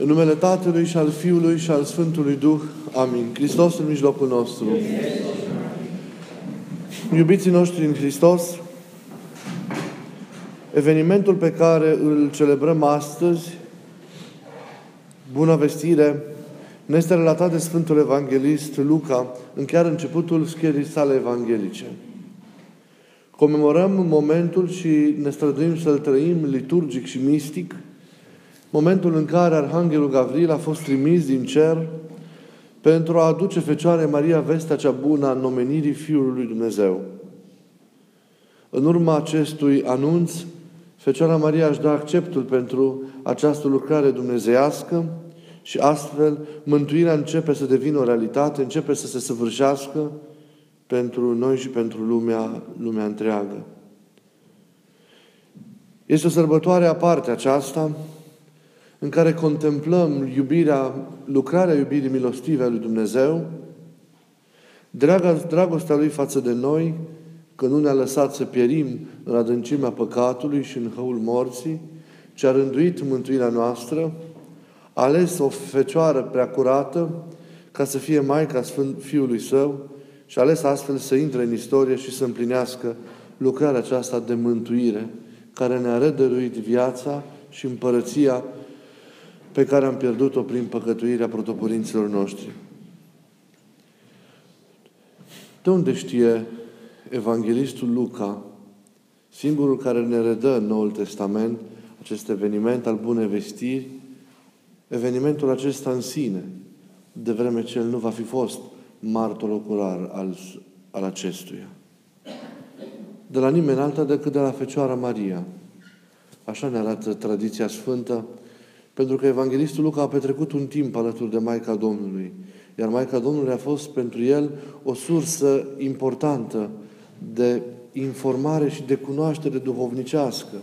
În numele Tatălui și al Fiului și al Sfântului Duh. Amin. Hristos în mijlocul nostru. Iubiții noștri în Hristos, evenimentul pe care îl celebrăm astăzi, Bună Vestire, ne este relatat de Sfântul Evanghelist Luca în chiar începutul scrierii sale evanghelice. Comemorăm momentul și ne străduim să-l trăim liturgic și mistic, momentul în care Arhanghelul Gavril a fost trimis din cer pentru a aduce Fecioare Maria vestea cea bună a nomenirii Fiului lui Dumnezeu. În urma acestui anunț, Fecioara Maria își dă acceptul pentru această lucrare dumnezeiască și astfel mântuirea începe să devină o realitate, începe să se săvârșească pentru noi și pentru lumea, lumea întreagă. Este o sărbătoare aparte aceasta, în care contemplăm iubirea, lucrarea iubirii milostive a lui Dumnezeu, draga, dragostea Lui față de noi, că nu ne-a lăsat să pierim în adâncimea păcatului și în hăul morții, ci a rânduit mântuirea noastră, a ales o fecioară prea curată ca să fie Maica Sfânt Fiului Său și a ales astfel să intre în istorie și să împlinească lucrarea aceasta de mântuire care ne-a redăruit viața și împărăția pe care am pierdut-o prin păcătuirea protoporinților noștri. De unde știe Evanghelistul Luca, singurul care ne redă în Noul Testament acest eveniment al Bunei Vestiri, evenimentul acesta în sine, de vreme ce el nu va fi fost martor ocular al, al acestuia. De la nimeni alta decât de la Fecioara Maria. Așa ne arată tradiția sfântă, pentru că Evanghelistul Luca a petrecut un timp alături de Maica Domnului, iar Maica Domnului a fost pentru el o sursă importantă de informare și de cunoaștere duhovnicească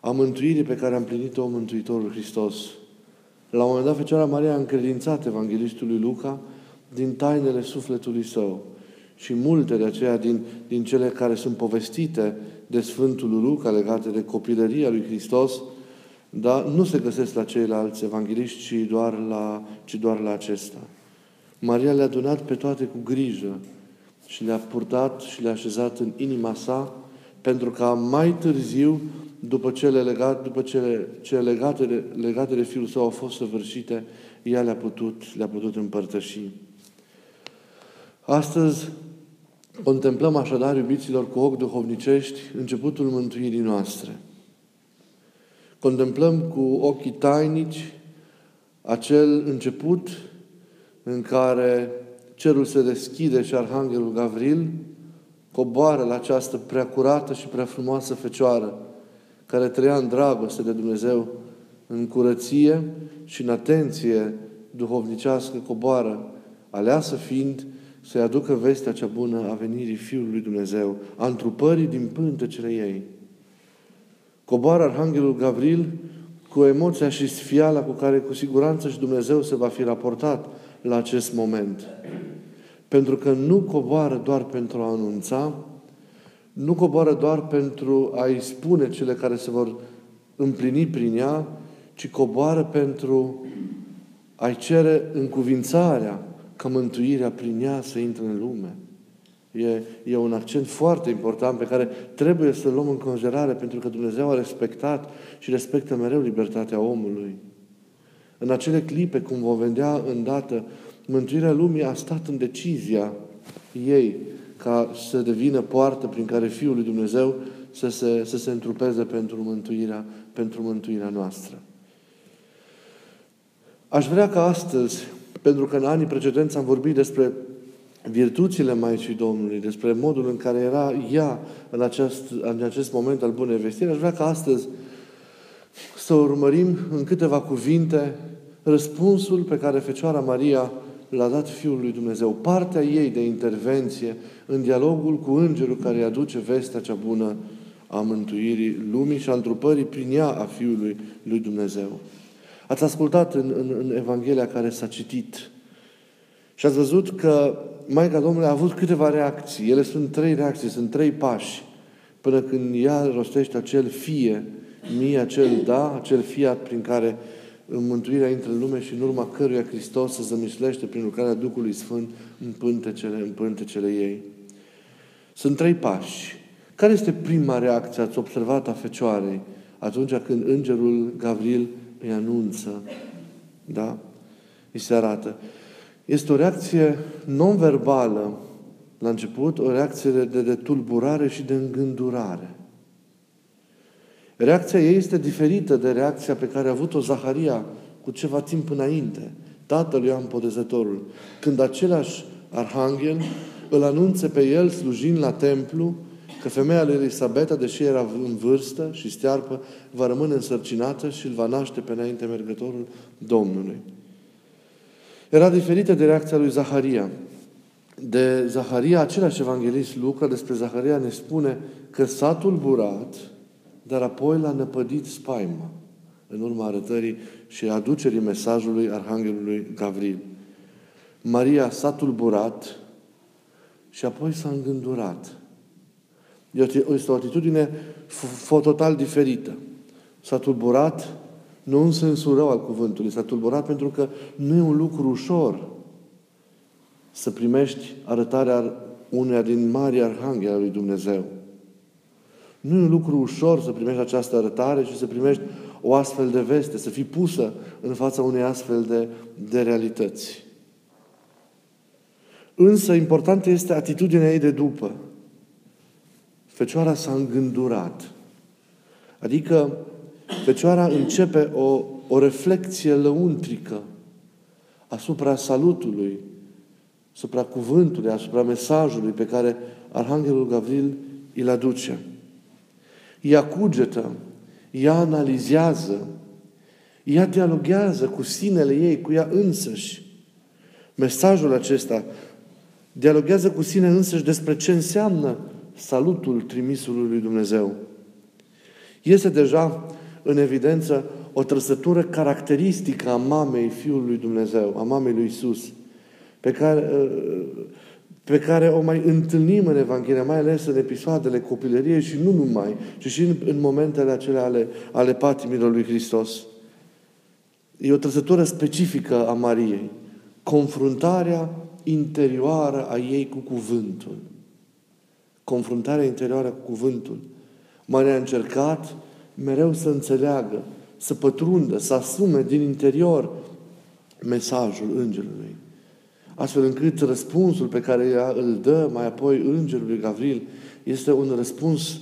a mântuirii pe care a împlinit-o Mântuitorul Hristos. La un moment dat, Fecioara Maria a încredințat Evanghelistului Luca din tainele sufletului său. Și multe de aceea din, din cele care sunt povestite de Sfântul Luca legate de copilăria lui Hristos, dar nu se găsesc la ceilalți evangeliști, ci doar la, ci doar la acesta. Maria le-a adunat pe toate cu grijă și le-a purtat și le-a așezat în inima sa pentru ca mai târziu, după cele, legat, după cele, cele legate, de, legate de Fiul Său au fost săvârșite, ea le-a putut, le-a putut împărtăși. Astăzi contemplăm așadar, iubiților, cu ochi duhovnicești, începutul mântuirii noastre. Contemplăm cu ochii tainici acel început în care cerul se deschide și Arhanghelul Gavril coboară la această prea curată și prea frumoasă Fecioară, care trăia în dragoste de Dumnezeu, în curăție și în atenție duhovnicească coboară, aleasă fiind să-i aducă vestea cea bună a venirii Fiului lui Dumnezeu, a întrupării din pântecele ei. Coboară Arhanghelul Gavril cu emoția și sfiala cu care cu siguranță și Dumnezeu se va fi raportat la acest moment. Pentru că nu coboară doar pentru a anunța, nu coboară doar pentru a-i spune cele care se vor împlini prin ea, ci coboară pentru a-i cere încuvințarea ca mântuirea prin ea să intre în lume. E, e un accent foarte important pe care trebuie să-l luăm în considerare pentru că Dumnezeu a respectat și respectă mereu libertatea omului. În acele clipe, cum vom vedea îndată, mântuirea lumii a stat în decizia ei ca să devină poartă prin care Fiul lui Dumnezeu să se, să se întrupeze pentru mântuirea, pentru mântuirea noastră. Aș vrea ca astăzi, pentru că în anii precedenți am vorbit despre virtuțile Maicii Domnului, despre modul în care era ea în acest, în acest moment al Bunei Vestiri, aș vrea ca astăzi să urmărim în câteva cuvinte răspunsul pe care Fecioara Maria l-a dat Fiul lui Dumnezeu, partea ei de intervenție în dialogul cu Îngerul care îi aduce vestea cea bună a mântuirii lumii și a întrupării prin ea a Fiului lui Dumnezeu. Ați ascultat în, în, în Evanghelia care s-a citit și ați văzut că Maica Domnului a avut câteva reacții. Ele sunt trei reacții, sunt trei pași până când ea rostește acel fie, mie acel da, acel fiat prin care în mântuirea intră în lume și în urma căruia Hristos se zămislește prin lucrarea Duhului Sfânt în pântecele, în pântecele ei. Sunt trei pași. Care este prima reacție, ați observat, a Fecioarei atunci când Îngerul Gavril îi anunță, da? Îi se arată. Este o reacție non-verbală la început, o reacție de, de tulburare și de îngândurare. Reacția ei este diferită de reacția pe care a avut-o Zaharia cu ceva timp înainte, tatăl Ioan Podezătorul, când același arhanghel îl anunță pe el, slujind la templu, că femeia lui Elisabeta, deși era în vârstă și stearpă, va rămâne însărcinată și îl va naște pe înainte mergătorul Domnului. Era diferită de reacția lui Zaharia. De Zaharia, același evanghelist Luca, despre Zaharia ne spune că s-a tulburat, dar apoi l-a năpădit spaima în urma arătării și aducerii mesajului Arhanghelului Gavril. Maria s-a tulburat și apoi s-a îngândurat. Este o atitudine total diferită. S-a tulburat, nu în sensul rău al cuvântului, s-a tulburat pentru că nu e un lucru ușor să primești arătarea uneia din mari arhangheli al lui Dumnezeu. Nu e un lucru ușor să primești această arătare și să primești o astfel de veste, să fii pusă în fața unei astfel de, de realități. Însă, importantă este atitudinea ei de după. Fecioara s-a îngândurat. Adică, Fecioara începe o, o reflexie lăuntrică asupra salutului, asupra cuvântului, asupra mesajului pe care Arhanghelul Gavril îl aduce. Ea cugetă, ea analizează, ea dialoghează cu sinele ei, cu ea însăși. Mesajul acesta dialoghează cu sine însăși despre ce înseamnă salutul trimisului lui Dumnezeu. Este deja în evidență o trăsătură caracteristică a mamei Fiului lui Dumnezeu, a mamei lui Isus, pe care, pe care o mai întâlnim în Evanghelie, mai ales în episoadele copilăriei și nu numai, ci și în, în momentele acelea ale, ale patimilor lui Hristos. E o trăsătură specifică a Mariei. Confruntarea interioară a ei cu cuvântul. Confruntarea interioară cu cuvântul. Maria a încercat mereu să înțeleagă, să pătrundă, să asume din interior mesajul Îngerului. Astfel încât răspunsul pe care ea îl dă mai apoi Îngerului Gavril este un răspuns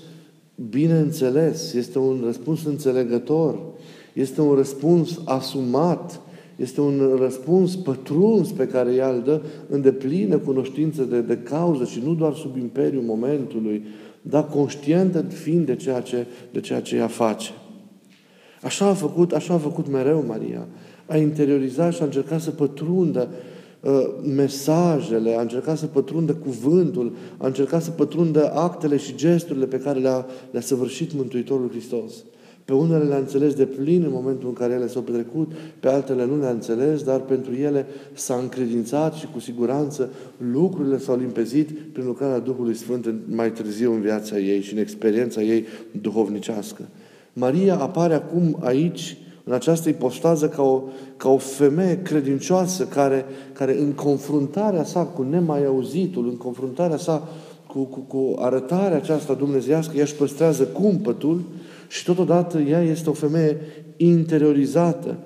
bine înțeles, este un răspuns înțelegător, este un răspuns asumat, este un răspuns pătruns pe care ea îl dă în deplină cunoștință de, de cauză și nu doar sub imperiul momentului, dar conștientă fiind de ceea ce, de ceea ce ea face. Așa a făcut, așa a făcut mereu Maria. A interiorizat și a încercat să pătrundă uh, mesajele, a încercat să pătrundă cuvântul, a încercat să pătrundă actele și gesturile pe care le-a, le-a săvârșit Mântuitorul Hristos. Pe unele le-a înțeles de plin în momentul în care ele s-au petrecut, pe altele nu le-a înțeles, dar pentru ele s-a încredințat și cu siguranță lucrurile s-au limpezit prin lucrarea Duhului Sfânt mai târziu în viața ei și în experiența ei duhovnicească. Maria apare acum aici, în această ipostază, ca o, ca o femeie credincioasă care, care în confruntarea sa cu nemai auzitul, în confruntarea sa cu, cu, cu arătarea aceasta dumnezeiască, ea își păstrează cumpătul și totodată ea este o femeie interiorizată,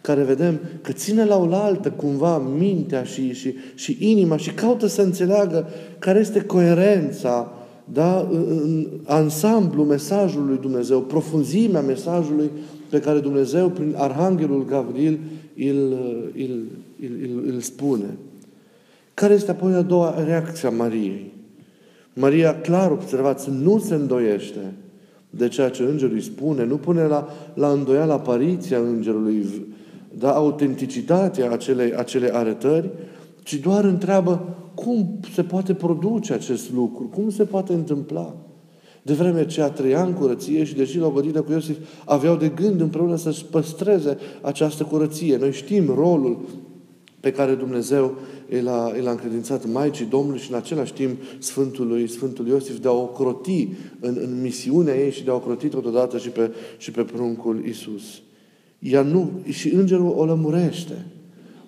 care vedem că ține la oaltă cumva mintea și, și, și inima și caută să înțeleagă care este coerența da, în ansamblu mesajului lui Dumnezeu, profunzimea mesajului pe care Dumnezeu, prin Arhanghelul Gavril, îl, îl, îl, îl, îl spune. Care este apoi a doua reacție a Mariei? Maria, clar observați, nu se îndoiește de ceea ce Îngerul îi spune, nu pune la, la îndoială apariția Îngerului, da, autenticitatea acelei, acelei arătări, ci doar întreabă cum se poate produce acest lucru, cum se poate întâmpla. De vreme ce a trăia în curăție și deși la o cu Iosif aveau de gând împreună să-și păstreze această curăție. Noi știm rolul pe care Dumnezeu el a, el a încredințat Maicii Domnului și în același timp Sfântului, Sfântul Iosif de a ocroti în, în misiunea ei și de a ocroti totodată și pe, și pe pruncul Isus. ea nu, și îngerul o lămurește.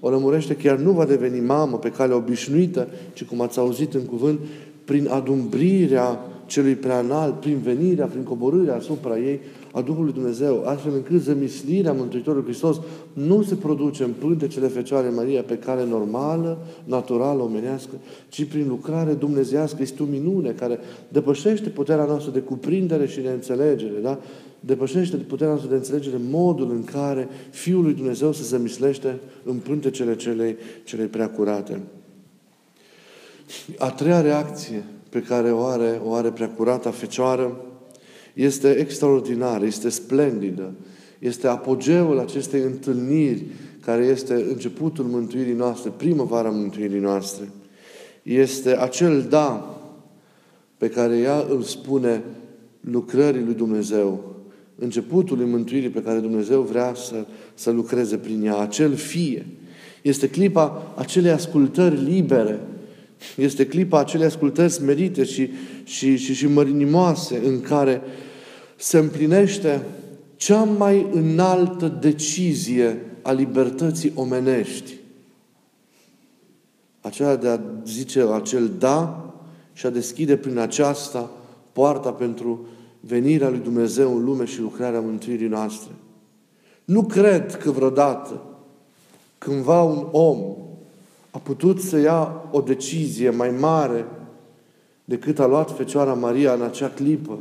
O lămurește că ea nu va deveni mamă pe calea obișnuită, ci cum ați auzit în cuvânt, prin adumbrirea celui preanal, prin venirea, prin coborârea asupra ei a Duhului Dumnezeu, astfel încât zămislirea Mântuitorului Hristos nu se produce în pântecele Fecioare Maria pe cale normală, naturală, omenească, ci prin lucrare dumnezească. Este o minune care depășește puterea noastră de cuprindere și de înțelegere, da? depășește puterea noastră de înțelegere modul în care Fiul lui Dumnezeu se zămislește în pântecele celei, celei preacurate. A treia reacție pe care o are, o are preacurata Fecioară este extraordinară, este splendidă, este apogeul acestei întâlniri care este începutul mântuirii noastre, primăvara mântuirii noastre. Este acel da pe care ea îl spune lucrării lui Dumnezeu, începutul mântuirii pe care Dumnezeu vrea să, să lucreze prin ea, acel fie. Este clipa acelei ascultări libere, este clipa acelei ascultări smerite și, și, și, și mărinimoase în care se împlinește cea mai înaltă decizie a libertății omenești. Aceea de a zice acel da și a deschide prin aceasta poarta pentru venirea lui Dumnezeu în lume și lucrarea mântuirii noastre. Nu cred că vreodată cândva un om a putut să ia o decizie mai mare decât a luat Fecioara Maria în acea clipă,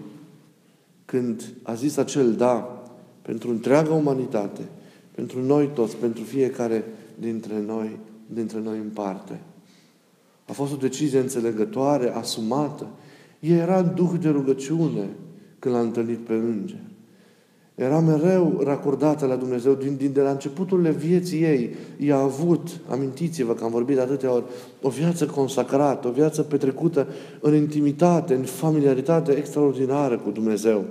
când a zis acel da pentru întreaga umanitate, pentru noi toți, pentru fiecare dintre noi, dintre noi în parte. A fost o decizie înțelegătoare, asumată. Ea era în duh de rugăciune când l-a întâlnit pe înger. Era mereu racordată la Dumnezeu din, din de la începuturile vieții ei. Ea a avut, amintiți-vă că am vorbit de atâtea ori, o viață consacrată, o viață petrecută în intimitate, în familiaritate extraordinară cu Dumnezeu.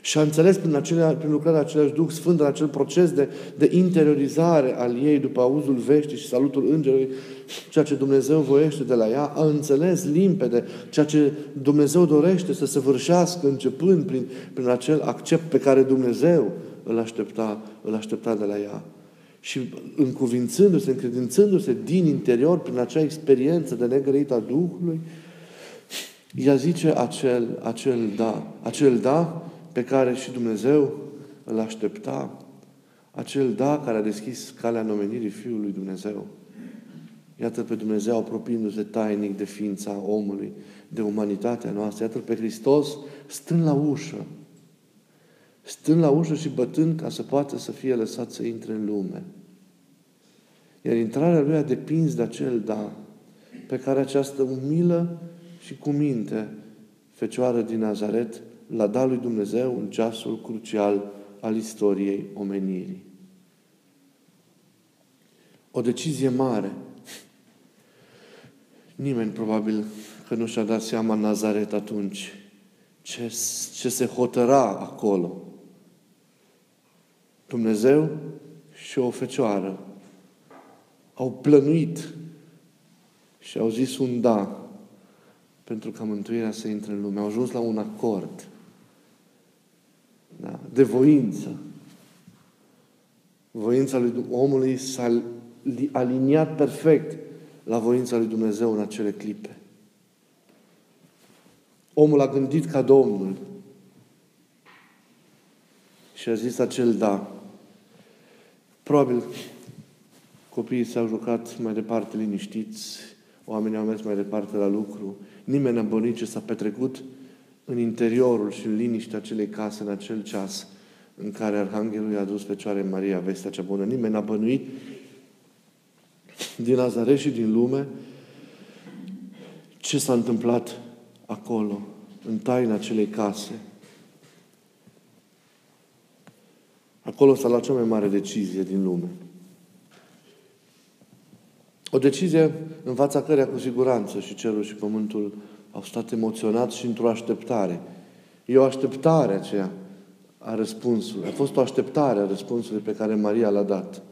Și a înțeles prin, acelea, prin lucrarea același Duh Sfânt, în acel proces de, de interiorizare al ei după auzul veștii și salutul Îngerului, ceea ce Dumnezeu voiește de la ea, a înțeles limpede ceea ce Dumnezeu dorește să se vârșească începând prin, prin acel accept pe care Dumnezeu îl aștepta, îl aștepta de la ea. Și încuvințându-se, încredințându-se din interior, prin acea experiență de negrăit a Duhului, ea zice acel, acel da. Acel da pe care și Dumnezeu îl aștepta, acel da care a deschis calea nomenirii Fiului Dumnezeu. Iată pe Dumnezeu apropiindu-se tainic de ființa omului, de umanitatea noastră. Iată pe Hristos stând la ușă. Stând la ușă și bătând ca să poată să fie lăsat să intre în lume. Iar intrarea lui a depins de acel da pe care această umilă și cu minte Fecioară din Nazaret l-a dat lui Dumnezeu în ceasul crucial al istoriei omenirii. O decizie mare. Nimeni probabil că nu și-a dat seama în Nazaret atunci ce, ce se hotăra acolo. Dumnezeu și o fecioară au plănuit și au zis un da pentru ca mântuirea să intre în lume. Au ajuns la un acord da? De voință. Voința lui omului s-a aliniat perfect la voința lui Dumnezeu în acele clipe. Omul a gândit ca Domnul și a zis acel da. Probabil copiii s-au jucat mai departe liniștiți, oamenii au mers mai departe la lucru, nimeni n-a bănuit ce s-a petrecut în interiorul și în liniștea acelei case, în acel ceas în care Arhanghelul i-a dus Fecioare Maria vestea cea bună. Nimeni n-a bănuit din Nazaret și din lume ce s-a întâmplat acolo, în taina acelei case. Acolo s-a luat cea mai mare decizie din lume. O decizie în fața căreia cu siguranță și cerul și pământul au stat emoționați și într-o așteptare. E o așteptare aceea a răspunsului. A fost o așteptare a răspunsului pe care Maria l-a dat.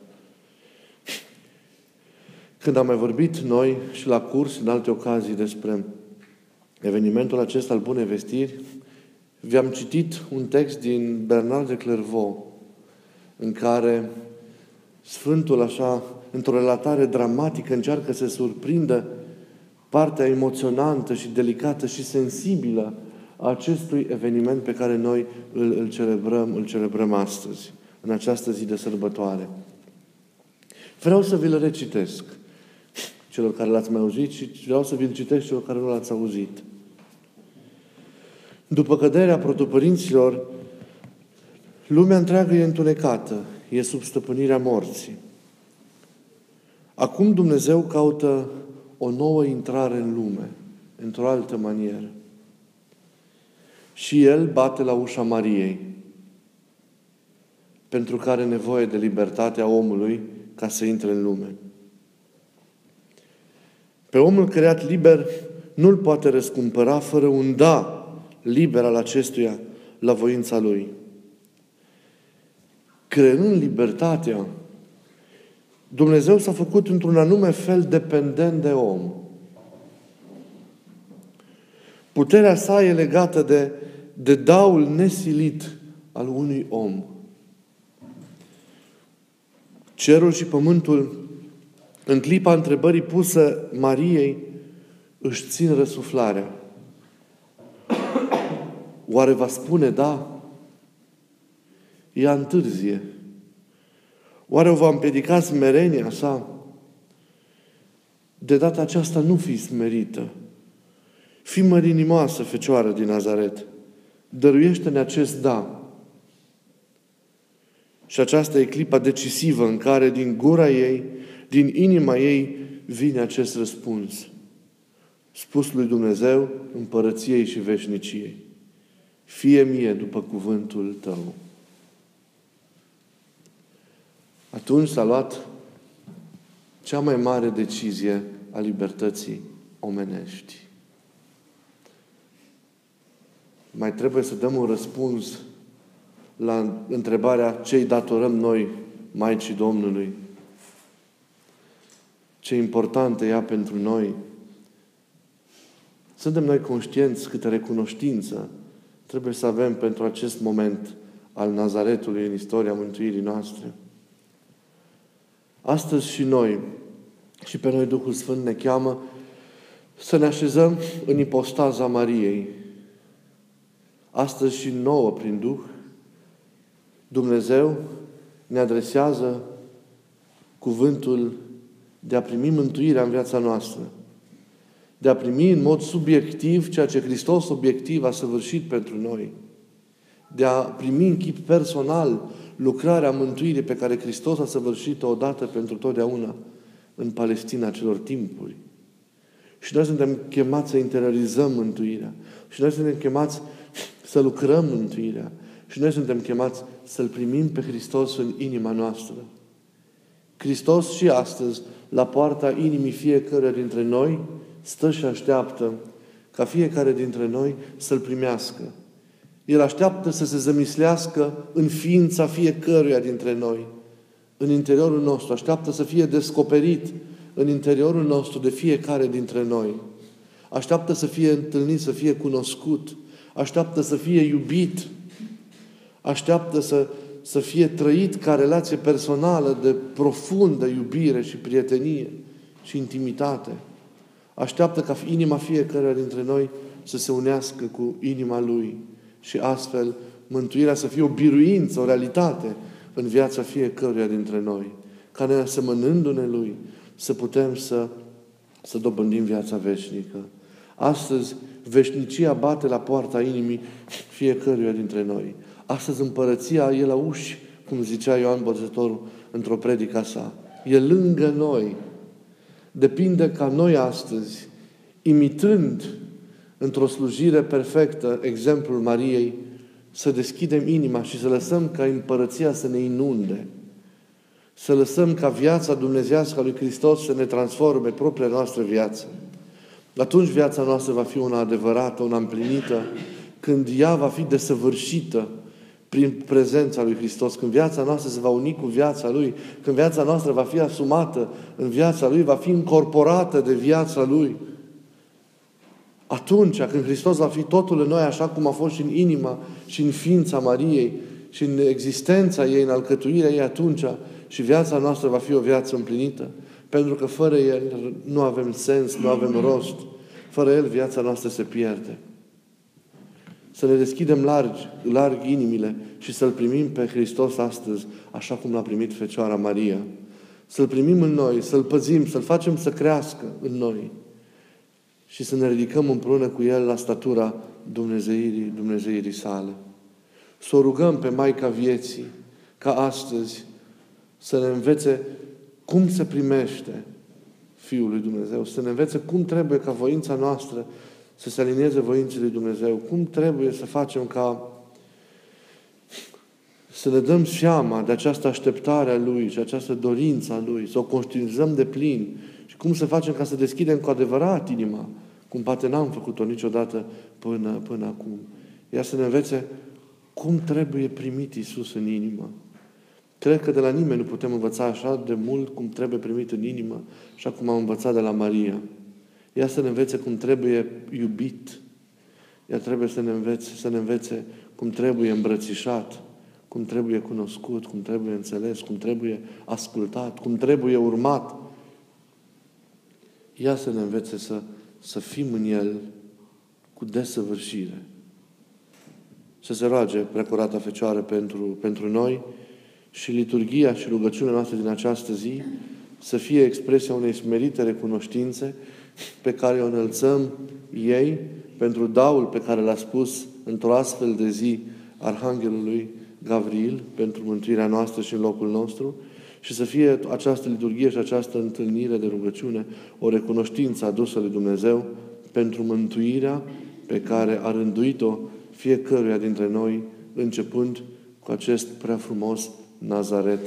Când am mai vorbit noi și la curs, în alte ocazii, despre evenimentul acesta al Bunei Vestiri, vi-am citit un text din Bernard de Clairvaux, în care Sfântul, așa, într-o relatare dramatică, încearcă să surprindă partea emoționantă și delicată și sensibilă a acestui eveniment pe care noi îl, îl celebrăm, îl celebrăm astăzi, în această zi de sărbătoare. Vreau să vi-l recitesc celor care l-ați mai auzit și vreau să vi-l citesc celor care nu l-ați auzit. După căderea protopărinților, lumea întreagă e întunecată, e sub stăpânirea morții. Acum Dumnezeu caută o nouă intrare în lume, într-o altă manieră. Și El bate la ușa Mariei, pentru care are nevoie de libertatea omului ca să intre în lume. Pe omul creat liber nu-l poate răscumpăra fără un da liber al acestuia la voința lui. Creând libertatea, Dumnezeu s-a făcut într-un anume fel dependent de om. Puterea sa e legată de, de daul nesilit al unui om. Cerul și pământul, în clipa întrebării pusă Mariei, își țin răsuflarea. Oare va spune da? Ea întârzie. Oare o va împiedica smerenia sa? De data aceasta nu fi smerită. Fii mărinimoasă, Fecioară din Nazaret. Dăruiește-ne acest da. Și aceasta e clipa decisivă în care din gura ei, din inima ei, vine acest răspuns. Spus lui Dumnezeu, împărăției și veșniciei. Fie mie după cuvântul tău. Atunci s-a luat cea mai mare decizie a libertății omenești. Mai trebuie să dăm un răspuns la întrebarea ce îi datorăm noi Maicii Domnului. Ce importantă ea pentru noi. Suntem noi conștienți câtă recunoștință trebuie să avem pentru acest moment al Nazaretului în istoria mântuirii noastre. Astăzi și noi, și pe noi Duhul Sfânt ne cheamă să ne așezăm în ipostaza Mariei. Astăzi și nouă, prin Duh, Dumnezeu ne adresează cuvântul de a primi mântuirea în viața noastră. De a primi în mod subiectiv ceea ce Hristos obiectiv a săvârșit pentru noi. De a primi în chip personal lucrarea mântuirii pe care Hristos a săvârșit-o odată pentru totdeauna în Palestina celor timpuri. Și noi suntem chemați să interiorizăm mântuirea. Și noi suntem chemați să lucrăm mântuirea. Și noi suntem chemați să-L primim pe Hristos în inima noastră. Hristos și astăzi, la poarta inimii fiecare dintre noi, stă și așteaptă ca fiecare dintre noi să-L primească. El așteaptă să se zămislească în ființa fiecăruia dintre noi, în interiorul nostru. Așteaptă să fie descoperit în interiorul nostru de fiecare dintre noi. Așteaptă să fie întâlnit, să fie cunoscut. Așteaptă să fie iubit. Așteaptă să, să fie trăit ca relație personală de profundă iubire și prietenie și intimitate. Așteaptă ca inima fiecare dintre noi să se unească cu inima Lui și astfel mântuirea să fie o biruință, o realitate în viața fiecăruia dintre noi. Ca ne asemănându-ne Lui, să putem să, să dobândim viața veșnică. Astăzi, veșnicia bate la poarta inimii fiecăruia dintre noi. Astăzi, împărăția e la uși, cum zicea Ioan Botezătorul într-o predica sa. E lângă noi. Depinde ca noi astăzi, imitând într-o slujire perfectă, exemplul Mariei, să deschidem inima și să lăsăm ca împărăția să ne inunde. Să lăsăm ca viața dumnezească a lui Hristos să ne transforme propria noastră viață. Atunci viața noastră va fi una adevărată, una împlinită, când ea va fi desăvârșită prin prezența lui Hristos, când viața noastră se va uni cu viața Lui, când viața noastră va fi asumată în viața Lui, va fi incorporată de viața Lui. Atunci când Hristos va fi totul în noi, așa cum a fost și în inima și în ființa Mariei, și în existența ei, în alcătuirea ei atunci și viața noastră va fi o viață împlinită. Pentru că fără El nu avem sens, nu avem rost. Fără El viața noastră se pierde. Să ne deschidem largi, larg inimile și să-L primim pe Hristos astăzi, așa cum l-a primit Fecioara Maria. Să-L primim în noi, să-L păzim, să-L facem să crească în noi și să ne ridicăm împreună cu El la statura Dumnezeirii, Dumnezeirii sale. Să o rugăm pe Maica Vieții, ca astăzi, să ne învețe cum se primește Fiul lui Dumnezeu, să ne învețe cum trebuie ca voința noastră să se alinieze voinții lui Dumnezeu, cum trebuie să facem ca să ne dăm seama de această așteptare a Lui și această dorință a Lui, să o conștientizăm de plin și cum să facem ca să deschidem cu adevărat inima, cum poate n-am făcut-o niciodată până, până acum. Ea să ne învețe cum trebuie primit Isus în inimă. Cred că de la nimeni nu putem învăța așa de mult cum trebuie primit în inimă, așa cum am învățat de la Maria. Ea să ne învețe cum trebuie iubit. Ea trebuie să ne învețe, să ne învețe cum trebuie îmbrățișat, cum trebuie cunoscut, cum trebuie înțeles, cum trebuie ascultat, cum trebuie urmat. Ea să ne învețe să, să fim în El cu desăvârșire. Să se roage Precurata Fecioară pentru, pentru noi și liturgia și rugăciunea noastră din această zi să fie expresia unei smerite recunoștințe pe care o înălțăm ei pentru daul pe care l-a spus într-o astfel de zi Arhanghelului Gavril pentru mântuirea noastră și în locul nostru și să fie această liturghie și această întâlnire de rugăciune o recunoștință adusă lui Dumnezeu pentru mântuirea pe care a rânduit-o fiecăruia dintre noi, începând cu acest prea frumos Nazaret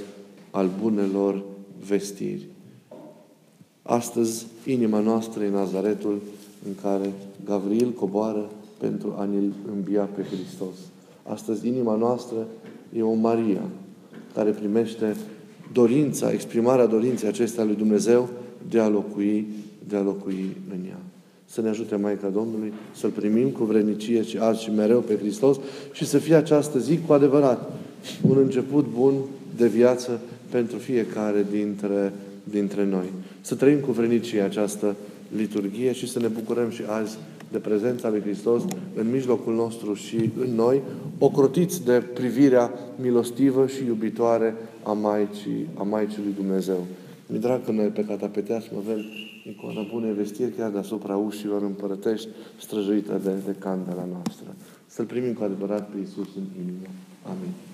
al bunelor vestiri. Astăzi, inima noastră e Nazaretul în care Gavril coboară pentru a ne învia pe Hristos. Astăzi, inima noastră e o Maria care primește dorința, exprimarea dorinței acestea lui Dumnezeu de a locui, de a locui în ea. Să ne ajute Maica Domnului să-L primim cu vrednicie și azi și mereu pe Hristos și să fie această zi cu adevărat un început bun de viață pentru fiecare dintre, dintre noi. Să trăim cu vrenicie această liturghie și să ne bucurăm și azi de prezența lui Hristos în mijlocul nostru și în noi, ocrotiți de privirea milostivă și iubitoare a Maicii, a Maicii lui Dumnezeu. Mi drag că noi pe catapeteasmă avem icoana bunei vestiri chiar deasupra ușilor împărătești, străjuită de, de candela noastră. Să-L primim cu adevărat pe Iisus în inimă. Amin.